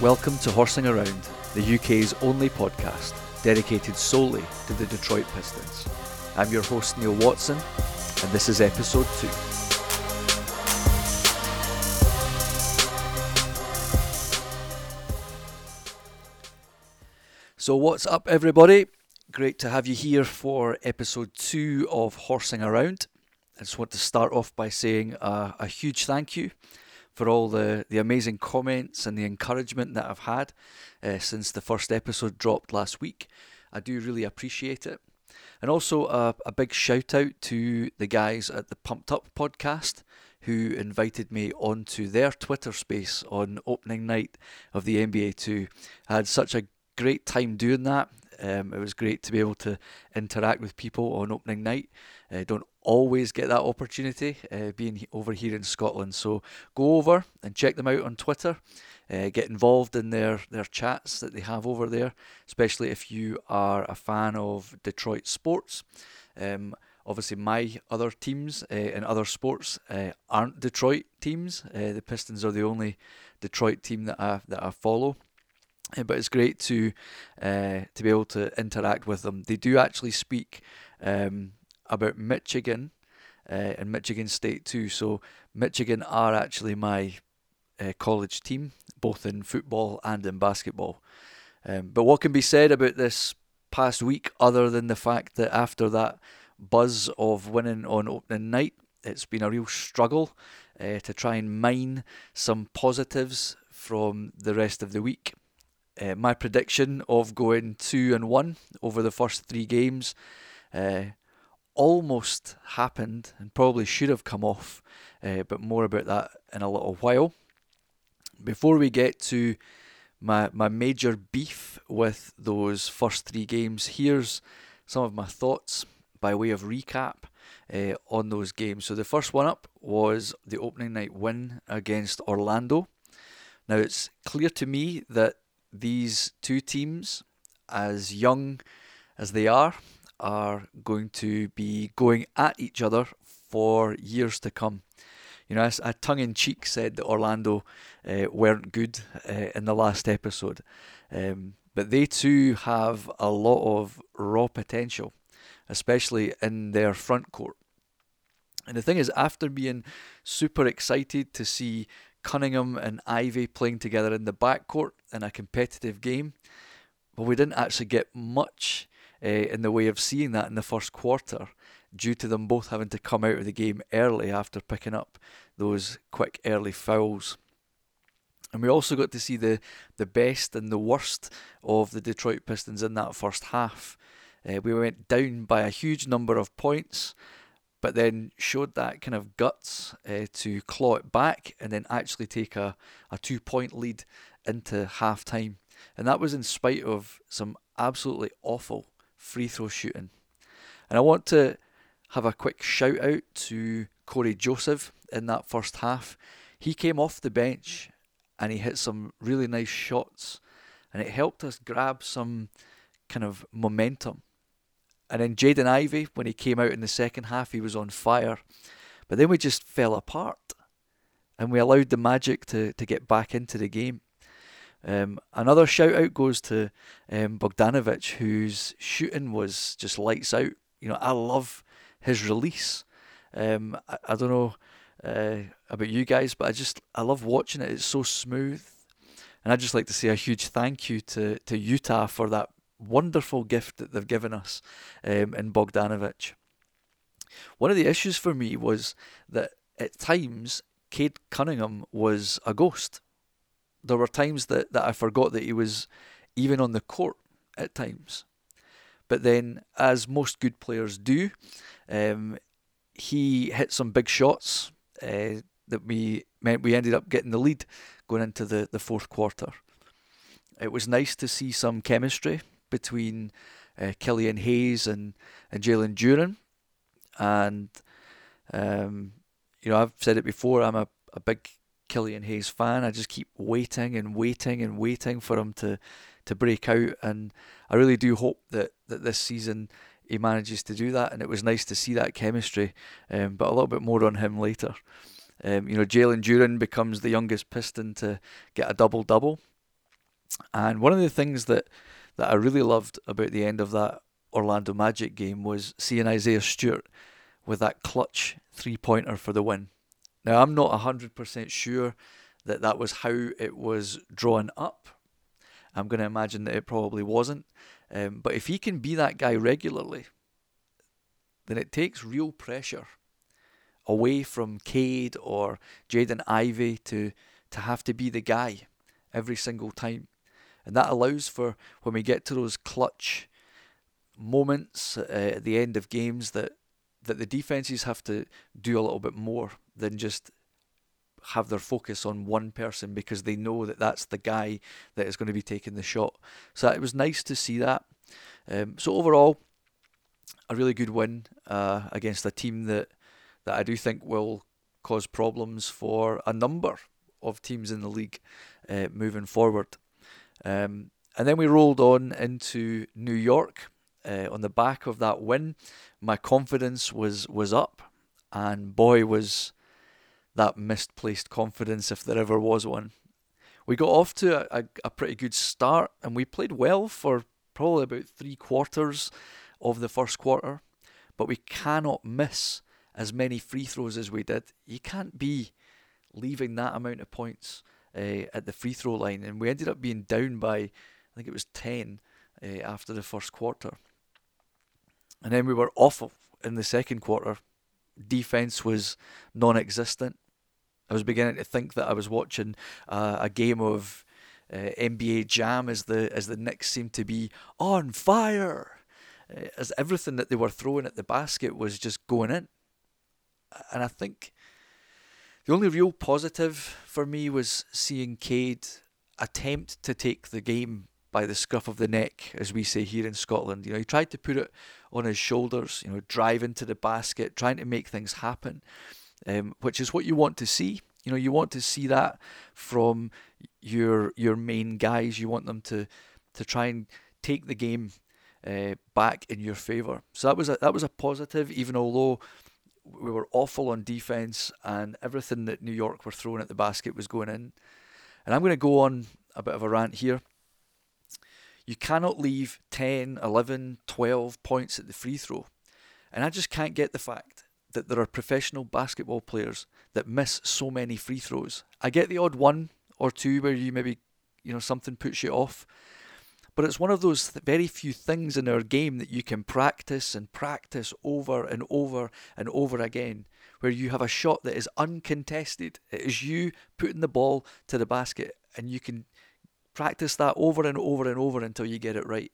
Welcome to Horsing Around, the UK's only podcast dedicated solely to the Detroit Pistons. I'm your host Neil Watson, and this is episode 2. So, what's up, everybody? Great to have you here for episode 2 of Horsing Around. Just want to start off by saying a, a huge thank you for all the, the amazing comments and the encouragement that I've had uh, since the first episode dropped last week. I do really appreciate it. And also a, a big shout out to the guys at the Pumped Up podcast who invited me onto their Twitter space on opening night of the NBA 2. I had such a great time doing that. Um, it was great to be able to interact with people on opening night. Uh, don't always get that opportunity uh, being over here in Scotland. So go over and check them out on Twitter. Uh, get involved in their, their chats that they have over there, especially if you are a fan of Detroit sports. Um, obviously, my other teams uh, in other sports uh, aren't Detroit teams. Uh, the Pistons are the only Detroit team that I, that I follow. Uh, but it's great to uh, to be able to interact with them. They do actually speak um, about Michigan uh, and Michigan State too. So Michigan are actually my uh, college team, both in football and in basketball. Um, but what can be said about this past week, other than the fact that after that buzz of winning on opening night, it's been a real struggle uh, to try and mine some positives from the rest of the week. Uh, my prediction of going two and one over the first three games uh, almost happened and probably should have come off, uh, but more about that in a little while. Before we get to my my major beef with those first three games, here's some of my thoughts by way of recap uh, on those games. So the first one up was the opening night win against Orlando. Now it's clear to me that these two teams, as young as they are, are going to be going at each other for years to come. You know, I, tongue in cheek said that Orlando uh, weren't good uh, in the last episode, um, but they too have a lot of raw potential, especially in their front court. And the thing is, after being super excited to see Cunningham and Ivey playing together in the backcourt in a competitive game. But we didn't actually get much uh, in the way of seeing that in the first quarter due to them both having to come out of the game early after picking up those quick early fouls. And we also got to see the, the best and the worst of the Detroit Pistons in that first half. Uh, we went down by a huge number of points, but then showed that kind of guts uh, to claw it back and then actually take a, a two point lead into half time. And that was in spite of some absolutely awful free throw shooting. And I want to have a quick shout out to Cory Joseph in that first half. He came off the bench and he hit some really nice shots, and it helped us grab some kind of momentum and then Jaden Ivey, when he came out in the second half, he was on fire. But then we just fell apart and we allowed the magic to, to get back into the game. Um, another shout out goes to um, Bogdanovic, whose shooting was just lights out. You know, I love his release. Um, I, I, don't know uh, about you guys, but I just I love watching it. It's so smooth, and I just like to say a huge thank you to to Utah for that wonderful gift that they've given us um, in Bogdanovic. One of the issues for me was that at times Cade Cunningham was a ghost. There were times that, that I forgot that he was even on the court at times. But then, as most good players do, um, he hit some big shots uh, that we meant we ended up getting the lead going into the, the fourth quarter. It was nice to see some chemistry between uh, Killian Hayes and, and Jalen Duren. And, um, you know, I've said it before, I'm a, a big Killian Hayes fan. I just keep waiting and waiting and waiting for him to, to break out. And I really do hope that, that this season he manages to do that, and it was nice to see that chemistry. Um, but a little bit more on him later. Um, you know, Jalen Duren becomes the youngest Piston to get a double double. And one of the things that, that I really loved about the end of that Orlando Magic game was seeing Isaiah Stewart with that clutch three pointer for the win. Now, I'm not 100% sure that that was how it was drawn up. I'm going to imagine that it probably wasn't. Um, but if he can be that guy regularly, then it takes real pressure away from Cade or Jaden Ivey to, to have to be the guy every single time. And that allows for when we get to those clutch moments uh, at the end of games that, that the defenses have to do a little bit more than just have their focus on one person because they know that that's the guy that is going to be taking the shot. So it was nice to see that. Um, so overall, a really good win uh, against a team that that I do think will cause problems for a number of teams in the league uh, moving forward. Um, and then we rolled on into New York uh, on the back of that win. My confidence was was up, and boy was that misplaced confidence if there ever was one. We got off to a, a, a pretty good start, and we played well for probably about three quarters of the first quarter, but we cannot miss as many free throws as we did. You can't be leaving that amount of points uh, at the free throw line, and we ended up being down by, I think it was 10 uh, after the first quarter. And then we were awful in the second quarter. Defense was non existent. I was beginning to think that I was watching uh, a game of uh, NBA Jam as the as the Knicks seemed to be on fire, uh, as everything that they were throwing at the basket was just going in. And I think the only real positive for me was seeing Cade attempt to take the game by the scruff of the neck, as we say here in Scotland. You know, he tried to put it on his shoulders, you know, drive into the basket, trying to make things happen um, which is what you want to see. You know, you want to see that from your your main guys. You want them to to try and take the game uh, back in your favour. So that was a, that was a positive, even although we were awful on defence and everything that New York were throwing at the basket was going in. And I'm going to go on a bit of a rant here. You cannot leave 10, 11, 12 points at the free throw. And I just can't get the fact that there are professional basketball players that miss so many free throws. I get the odd one or two where you maybe, you know, something puts you off. But it's one of those very few things in our game that you can practice and practice over and over and over again, where you have a shot that is uncontested. It is you putting the ball to the basket, and you can practice that over and over and over until you get it right.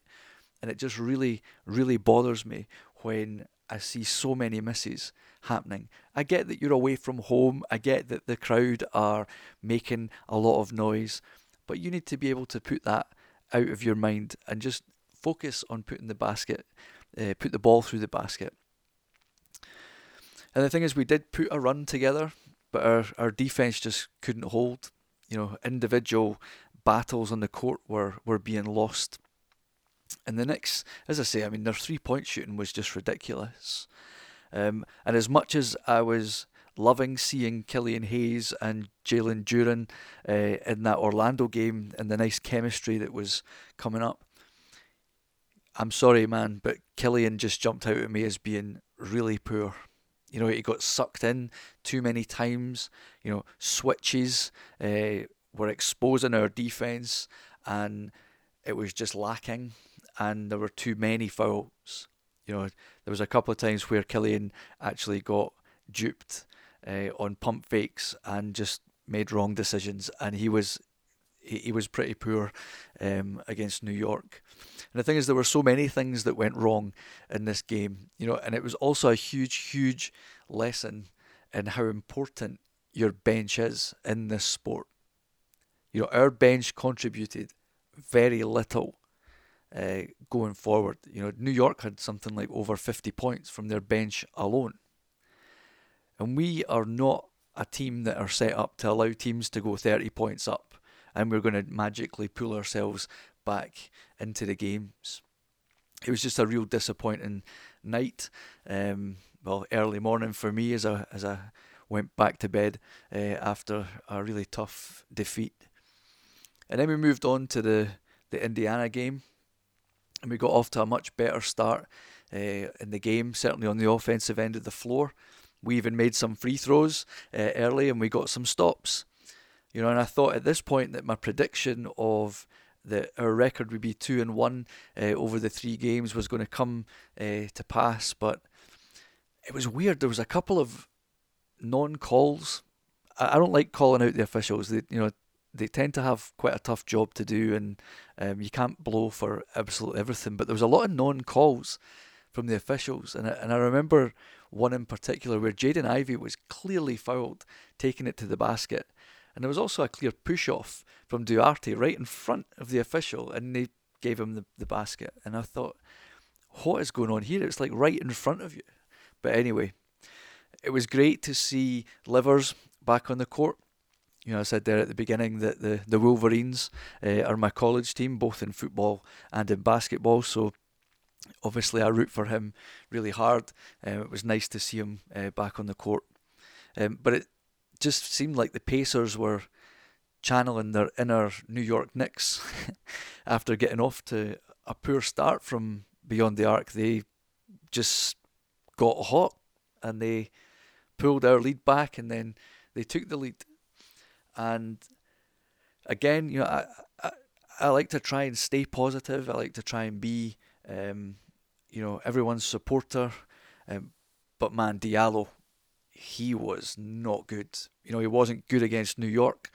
And it just really, really bothers me when I see so many misses happening. I get that you're away from home. I get that the crowd are making a lot of noise, but you need to be able to put that out of your mind and just focus on putting the basket, uh, put the ball through the basket. And the thing is, we did put a run together, but our, our defense just couldn't hold. You know, individual battles on the court were, were being lost. And the Knicks, as I say, I mean, their three point shooting was just ridiculous. Um, and as much as I was loving seeing Killian Hayes and Jalen Duren uh, in that Orlando game and the nice chemistry that was coming up, I'm sorry, man, but Killian just jumped out at me as being really poor. You know, he got sucked in too many times. You know, switches uh, were exposing our defense, and it was just lacking and there were too many fouls. You know, there was a couple of times where Killian actually got duped uh, on pump fakes and just made wrong decisions, and he was he, he was pretty poor um, against New York. And the thing is, there were so many things that went wrong in this game, you know, and it was also a huge, huge lesson in how important your bench is in this sport. You know, our bench contributed very little uh, going forward. You know, New York had something like over 50 points from their bench alone. And we are not a team that are set up to allow teams to go 30 points up and we're going to magically pull ourselves back into the games. it was just a real disappointing night. Um, well, early morning for me as I as I went back to bed uh, after a really tough defeat. And then we moved on to the the Indiana game, and we got off to a much better start uh, in the game. Certainly on the offensive end of the floor, we even made some free throws uh, early, and we got some stops. You know, and I thought at this point that my prediction of that our record would be two and one uh, over the three games was going to come to pass, but it was weird. There was a couple of non-calls. I, I don't like calling out the officials. They, you know, they tend to have quite a tough job to do, and um, you can't blow for absolutely everything. But there was a lot of non-calls from the officials, and I, and I remember one in particular where Jaden Ivey was clearly fouled, taking it to the basket, and there was also a clear push off from Duarte right in front of the official, and they gave him the, the basket. And I thought, what is going on here? It's like right in front of you. But anyway, it was great to see Livers back on the court. You know, I said there at the beginning that the, the Wolverines uh, are my college team, both in football and in basketball. So obviously, I root for him really hard. Uh, it was nice to see him uh, back on the court. Um, but it just seemed like the Pacers were channeling their inner New York Knicks after getting off to a poor start from beyond the arc. They just got hot and they pulled our lead back and then they took the lead. And again, you know, I, I, I like to try and stay positive. I like to try and be, um, you know, everyone's supporter. Um, but man, Diallo he was not good. You know, he wasn't good against New York,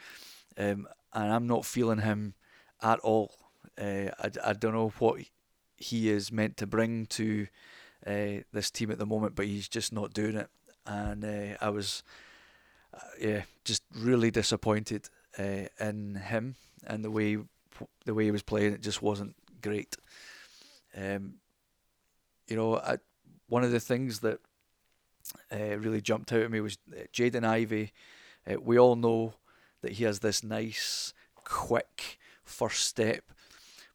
um, and I'm not feeling him at all. Uh, I, I don't know what he is meant to bring to uh, this team at the moment, but he's just not doing it. And uh, I was, uh, yeah, just really disappointed uh, in him and the way the way he was playing. It just wasn't great. Um, you know, I, one of the things that uh, really jumped out at me was uh, Jaden Ivey. Uh, we all know that he has this nice, quick first step,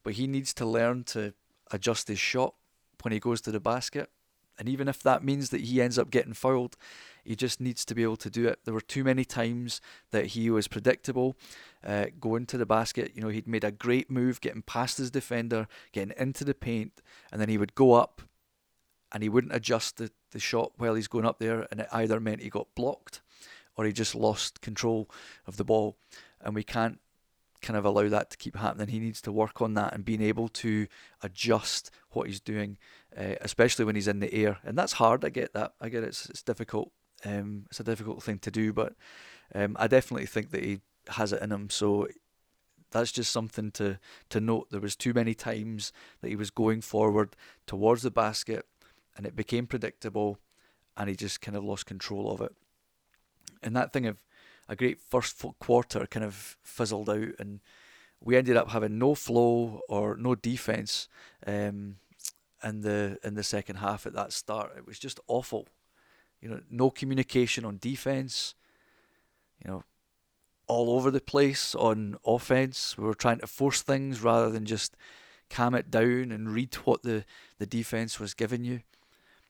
but he needs to learn to adjust his shot when he goes to the basket. And even if that means that he ends up getting fouled, he just needs to be able to do it. There were too many times that he was predictable uh, going to the basket. You know, he'd made a great move getting past his defender, getting into the paint, and then he would go up and he wouldn't adjust the, the shot while he's going up there, and it either meant he got blocked or he just lost control of the ball. And we can't kind of allow that to keep happening. He needs to work on that and being able to adjust what he's doing, uh, especially when he's in the air. And that's hard. I get that. I get it. it's it's difficult. Um, it's a difficult thing to do, but um, I definitely think that he has it in him. So that's just something to to note. There was too many times that he was going forward towards the basket and it became predictable, and he just kind of lost control of it. And that thing of a great first quarter kind of fizzled out, and we ended up having no flow or no defense um, in the in the second half at that start. It was just awful. You know, no communication on defense. You know, all over the place on offense. We were trying to force things rather than just calm it down and read what the, the defense was giving you.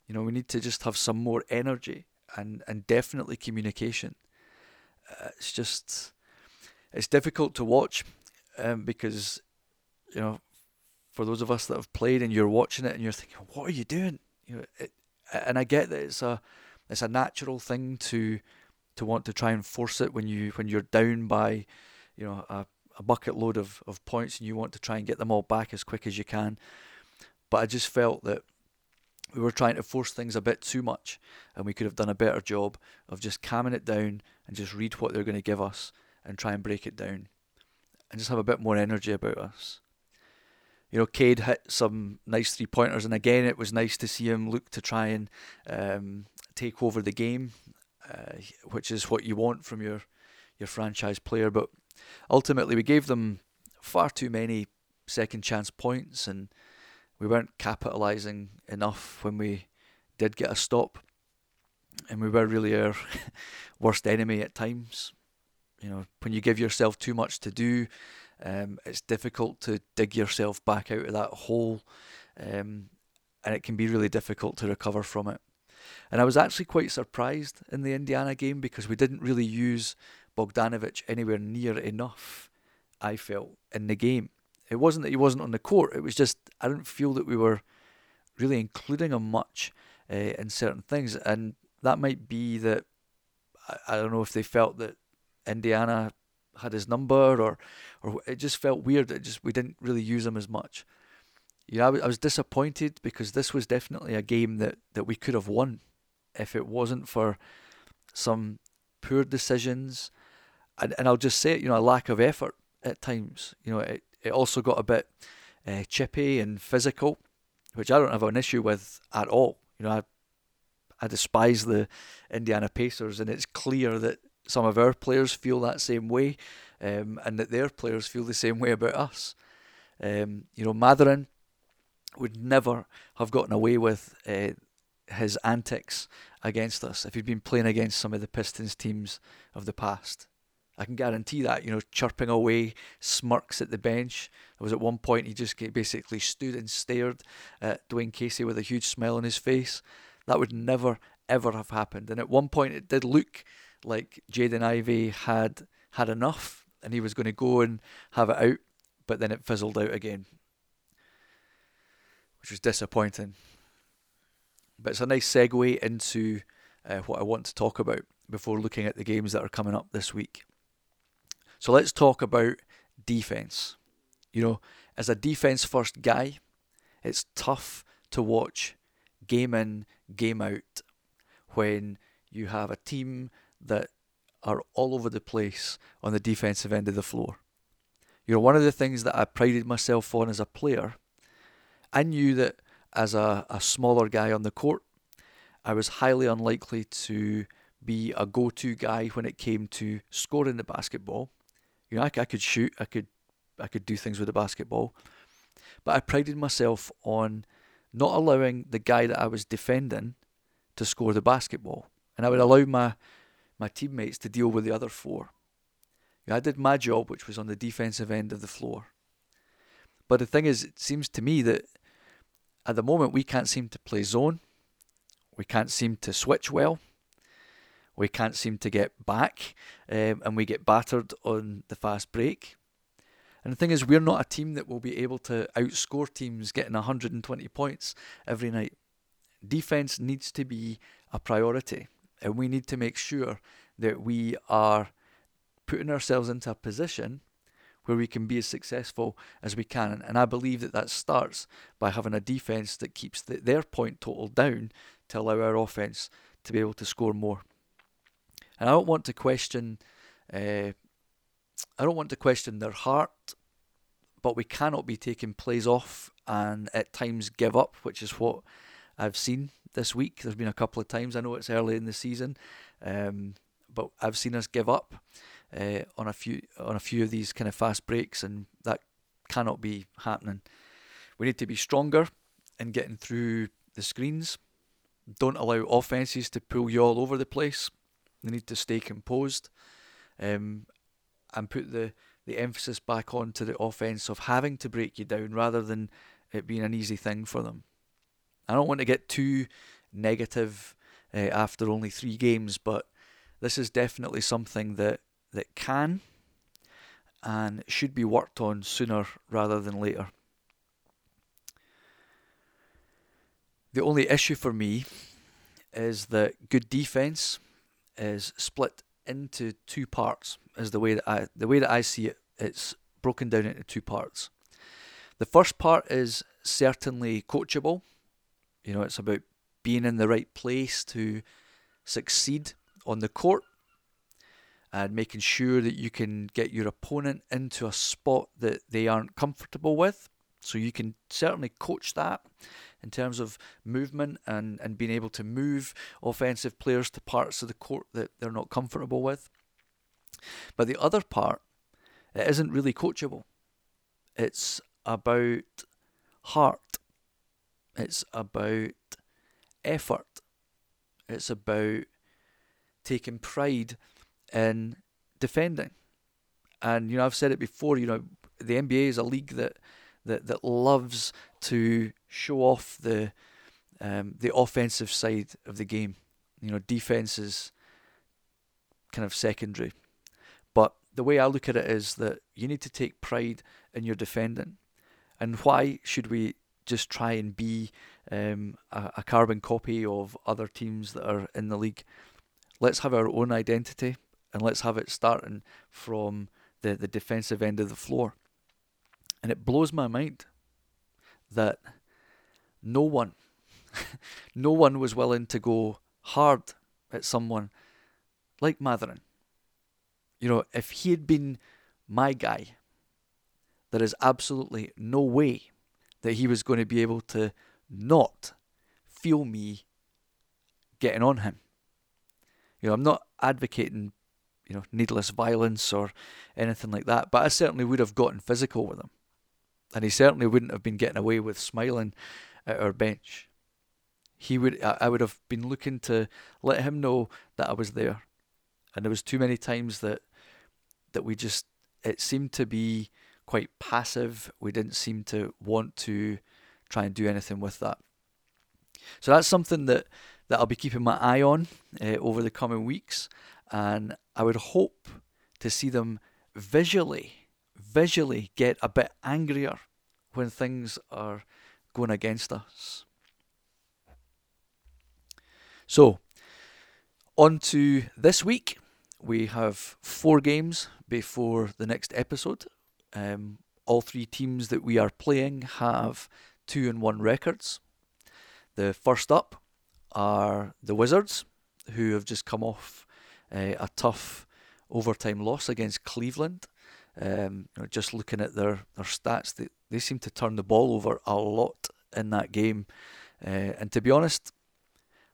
You know, we need to just have some more energy and, and definitely communication. Uh, it's just, it's difficult to watch um, because, you know, for those of us that have played and you're watching it and you're thinking, what are you doing? You know, it, and I get that it's a, it's a natural thing to, to want to try and force it when you when you're down by, you know, a, a bucket load of, of points and you want to try and get them all back as quick as you can. But I just felt that we were trying to force things a bit too much, and we could have done a better job of just calming it down and just read what they're going to give us and try and break it down and just have a bit more energy about us. You know, Cade hit some nice three pointers, and again, it was nice to see him look to try and um, take over the game, uh, which is what you want from your your franchise player. But ultimately, we gave them far too many second chance points, and we weren't capitalising enough when we did get a stop, and we were really our worst enemy at times. You know, when you give yourself too much to do, um, it's difficult to dig yourself back out of that hole um, and it can be really difficult to recover from it. And I was actually quite surprised in the Indiana game because we didn't really use Bogdanovic anywhere near enough, I felt, in the game. It wasn't that he wasn't on the court, it was just I didn't feel that we were really including him much uh, in certain things. And that might be that I, I don't know if they felt that Indiana had his number or or it just felt weird that just we didn't really use him as much. Yeah, I was, I was disappointed because this was definitely a game that, that we could have won if it wasn't for some poor decisions and, and I'll just say it, you know, a lack of effort at times. You know, it, it also got a bit uh, chippy and physical, which I don't have an issue with at all. You know, I I despise the Indiana Pacers, and it's clear that some of our players feel that same way, um, and that their players feel the same way about us. Um, you know, Mathurin would never have gotten away with uh, his antics against us if he'd been playing against some of the Pistons teams of the past. I can guarantee that, you know, chirping away, smirks at the bench. There was at one point he just basically stood and stared at Dwayne Casey with a huge smile on his face. That would never, ever have happened. And at one point it did look like Jaden Ivey had had enough and he was going to go and have it out, but then it fizzled out again, which was disappointing. But it's a nice segue into uh, what I want to talk about before looking at the games that are coming up this week. So let's talk about defense. You know, as a defense first guy, it's tough to watch game in, game out when you have a team that are all over the place on the defensive end of the floor. You know, one of the things that I prided myself on as a player, I knew that as a, a smaller guy on the court, I was highly unlikely to be a go to guy when it came to scoring the basketball. You know, I, I could shoot, I could, I could do things with the basketball, but I prided myself on not allowing the guy that I was defending to score the basketball, and I would allow my my teammates to deal with the other four. You know, I did my job, which was on the defensive end of the floor. But the thing is, it seems to me that at the moment we can't seem to play zone, we can't seem to switch well we can't seem to get back, um, and we get battered on the fast break. And the thing is, we're not a team that will be able to outscore teams getting 120 points every night. Defense needs to be a priority, and we need to make sure that we are putting ourselves into a position where we can be as successful as we can. And I believe that that starts by having a defense that keeps the, their point total down to allow our offense to be able to score more. And I don't want to question, uh, I don't want to question their heart, but we cannot be taking plays off and at times give up, which is what I've seen this week. There's been a couple of times. I know it's early in the season, um, but I've seen us give up uh, on a few on a few of these kind of fast breaks, and that cannot be happening. We need to be stronger in getting through the screens. Don't allow offenses to pull you all over the place. They need to stay composed um, and put the, the emphasis back onto the offense of having to break you down rather than it being an easy thing for them. I don't want to get too negative uh, after only three games, but this is definitely something that, that can and should be worked on sooner rather than later. The only issue for me is that good defense is split into two parts. Is the way that I the way that I see it. It's broken down into two parts. The first part is certainly coachable. You know, it's about being in the right place to succeed on the court and making sure that you can get your opponent into a spot that they aren't comfortable with. So you can certainly coach that in terms of movement and, and being able to move offensive players to parts of the court that they're not comfortable with. But the other part, it isn't really coachable. It's about heart. It's about effort. It's about taking pride in defending. And you know, I've said it before. You know, the NBA is a league that that that loves to show off the um, the offensive side of the game. You know, defense is kind of secondary. But the way I look at it is that you need to take pride in your defending. And why should we just try and be um, a, a carbon copy of other teams that are in the league? Let's have our own identity and let's have it starting from the, the defensive end of the floor. And it blows my mind that no one, no one was willing to go hard at someone like Mathurin. You know, if he had been my guy, there is absolutely no way that he was going to be able to not feel me getting on him. You know, I'm not advocating, you know, needless violence or anything like that, but I certainly would have gotten physical with him. And he certainly wouldn't have been getting away with smiling at our bench. He would I would have been looking to let him know that I was there. And there was too many times that that we just it seemed to be quite passive. We didn't seem to want to try and do anything with that. So that's something that, that I'll be keeping my eye on uh, over the coming weeks, and I would hope to see them visually, visually get a bit angrier when things are going against us. So, on to this week. We have four games before the next episode. Um, all three teams that we are playing have two and one records. The first up are the Wizards, who have just come off uh, a tough overtime loss against Cleveland. Um, you know, just looking at their, their stats, they, they seem to turn the ball over a lot in that game. Uh, and to be honest,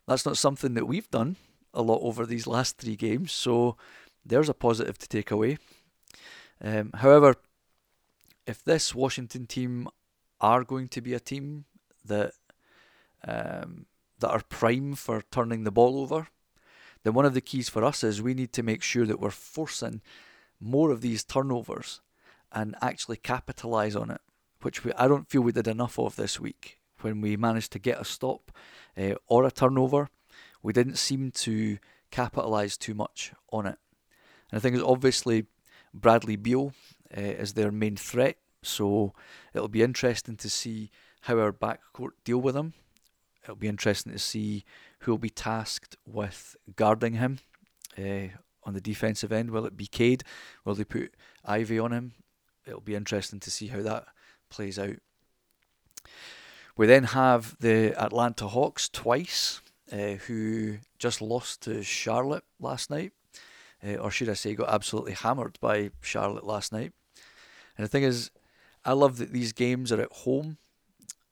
that's not something that we've done a lot over these last three games. So there's a positive to take away. Um, however, if this Washington team are going to be a team that um, that are prime for turning the ball over, then one of the keys for us is we need to make sure that we're forcing more of these turnovers and actually capitalise on it, which we, I don't feel we did enough of this week. When we managed to get a stop uh, or a turnover, we didn't seem to capitalise too much on it. And I think it's obviously Bradley Beal uh, is their main threat. So it'll be interesting to see how our backcourt deal with him. It'll be interesting to see who will be tasked with guarding him uh, on the defensive end. Will it be Cade? Will they put Ivey on him? It'll be interesting to see how that plays out. We then have the Atlanta Hawks twice, uh, who just lost to Charlotte last night uh, or should I say, got absolutely hammered by Charlotte last night. And the thing is, I love that these games are at home,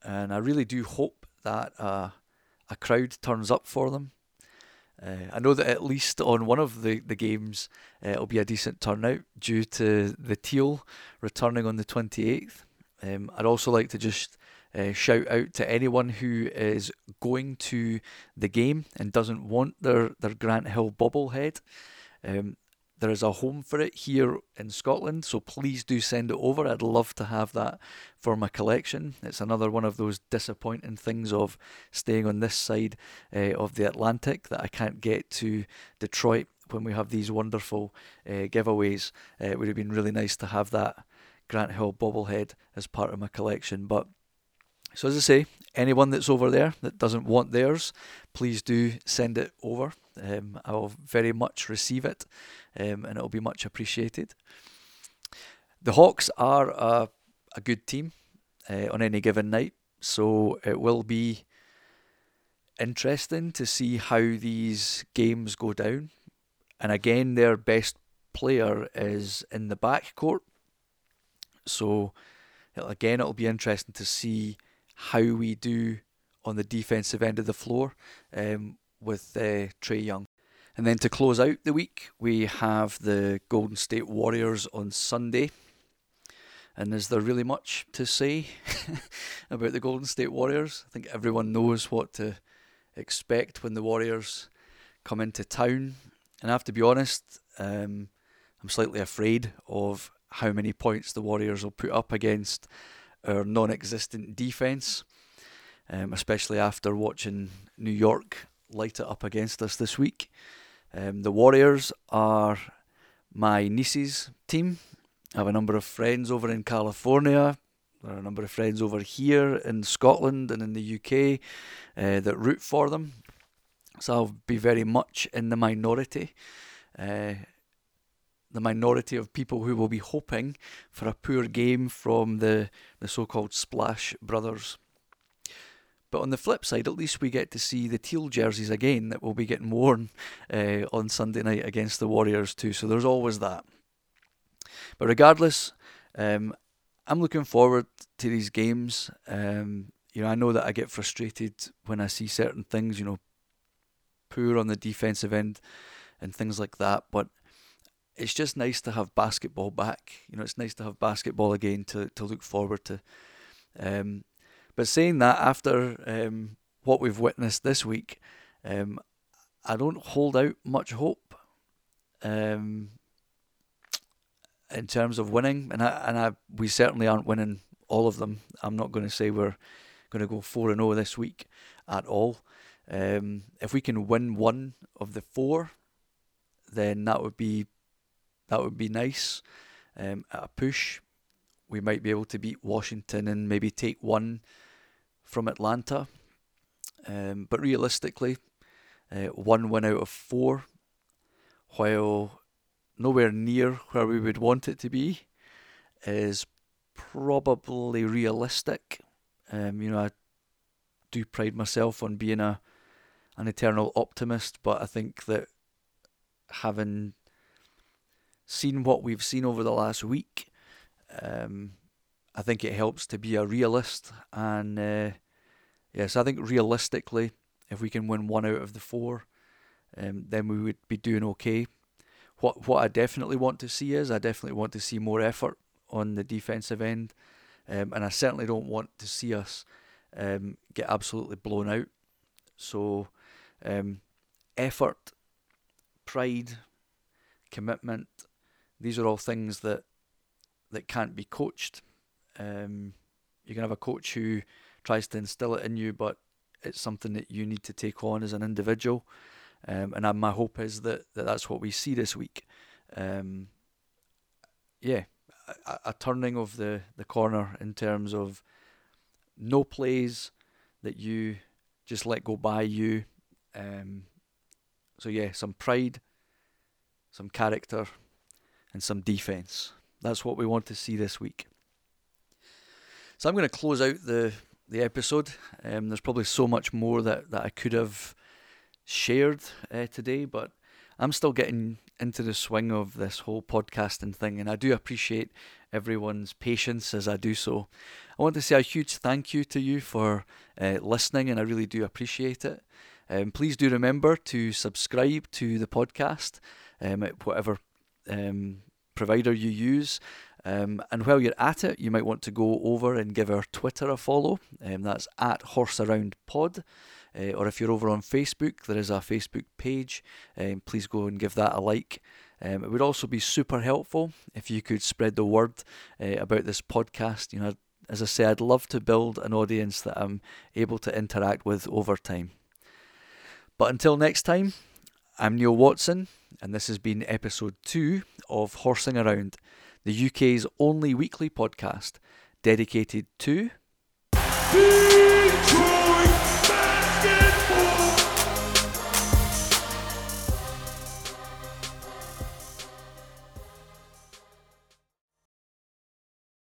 and I really do hope that uh, a crowd turns up for them. Uh, I know that at least on one of the, the games uh, it'll be a decent turnout due to the Teal returning on the 28th. Um, I'd also like to just uh, shout out to anyone who is going to the game and doesn't want their, their Grant Hill bobblehead. Um, there is a home for it here in Scotland, so please do send it over. I'd love to have that for my collection. It's another one of those disappointing things of staying on this side uh, of the Atlantic that I can't get to Detroit when we have these wonderful uh, giveaways. Uh, it would have been really nice to have that Grant Hill bobblehead as part of my collection, but so as I say, anyone that's over there that doesn't want theirs, please do send it over. Um, I will very much receive it, um, and it will be much appreciated. The Hawks are a, a good team uh, on any given night, so it will be interesting to see how these games go down. And again, their best player is in the back court, so again, it'll be interesting to see how we do on the defensive end of the floor um, with uh, Trae Young. And then to close out the week, we have the Golden State Warriors on Sunday. And is there really much to say about the Golden State Warriors? I think everyone knows what to expect when the Warriors come into town. And I have to be honest, um, I'm slightly afraid of how many points the Warriors will put up against our non-existent defence, um, especially after watching New York light it up against us this week. Um, the Warriors are my niece's team. I have a number of friends over in California. There are a number of friends over here in Scotland and in the UK uh, that root for them. So I'll be very much in the minority. Uh, the minority of people who will be hoping for a poor game from the, the so called Splash Brothers. But on the flip side, at least we get to see the teal jerseys again that will be getting worn uh, on Sunday night against the Warriors, too. So there's always that. But regardless, um, I'm looking forward to these games. Um, you know, I know that I get frustrated when I see certain things, you know, poor on the defensive end and things like that. But it's just nice to have basketball back. You know, it's nice to have basketball again to, to look forward to. Um, but saying that, after um, what we've witnessed this week, um, I don't hold out much hope um, in terms of winning, and I, and I, we certainly aren't winning all of them. I'm not going to say we're going to go four and zero oh this week at all. Um, if we can win one of the four, then that would be that would be nice. Um, at a push, we might be able to beat Washington and maybe take one from Atlanta. Um, but realistically, uh, one win out of four, while nowhere near where we would want it to be, is probably realistic. Um, you know, I do pride myself on being a an eternal optimist, but I think that having seen what we've seen over the last week, um, I think it helps to be a realist and uh, Yes, I think realistically, if we can win one out of the four, um, then we would be doing okay. What what I definitely want to see is I definitely want to see more effort on the defensive end, um, and I certainly don't want to see us um, get absolutely blown out. So, um, effort, pride, commitment, these are all things that that can't be coached. Um, you can have a coach who tries to instill it in you, but it's something that you need to take on as an individual. Um, and my hope is that, that that's what we see this week. Um, yeah, a, a, turning of the, the corner in terms of no plays that you just let go by you. Um, so yeah, some pride, some character, and some defense. That's what we want to see this week. So I'm going to close out the the episode. Um, there's probably so much more that, that I could have shared uh, today, but I'm still getting into the swing of this whole podcasting thing, and I do appreciate everyone's patience as I do so. I want to say a huge thank you to you for uh, listening, and I really do appreciate it. Um, please do remember to subscribe to the podcast um, at whatever um, provider you use. Um, and while you're at it, you might want to go over and give our Twitter a follow. Um, that's at Horse Around Pod. Uh, or if you're over on Facebook, there is a Facebook page. Um, please go and give that a like. Um, it would also be super helpful if you could spread the word uh, about this podcast. You know, as I say, I'd love to build an audience that I'm able to interact with over time. But until next time, I'm Neil Watson, and this has been episode two of Horsing Around the UK's only weekly podcast dedicated to Detroit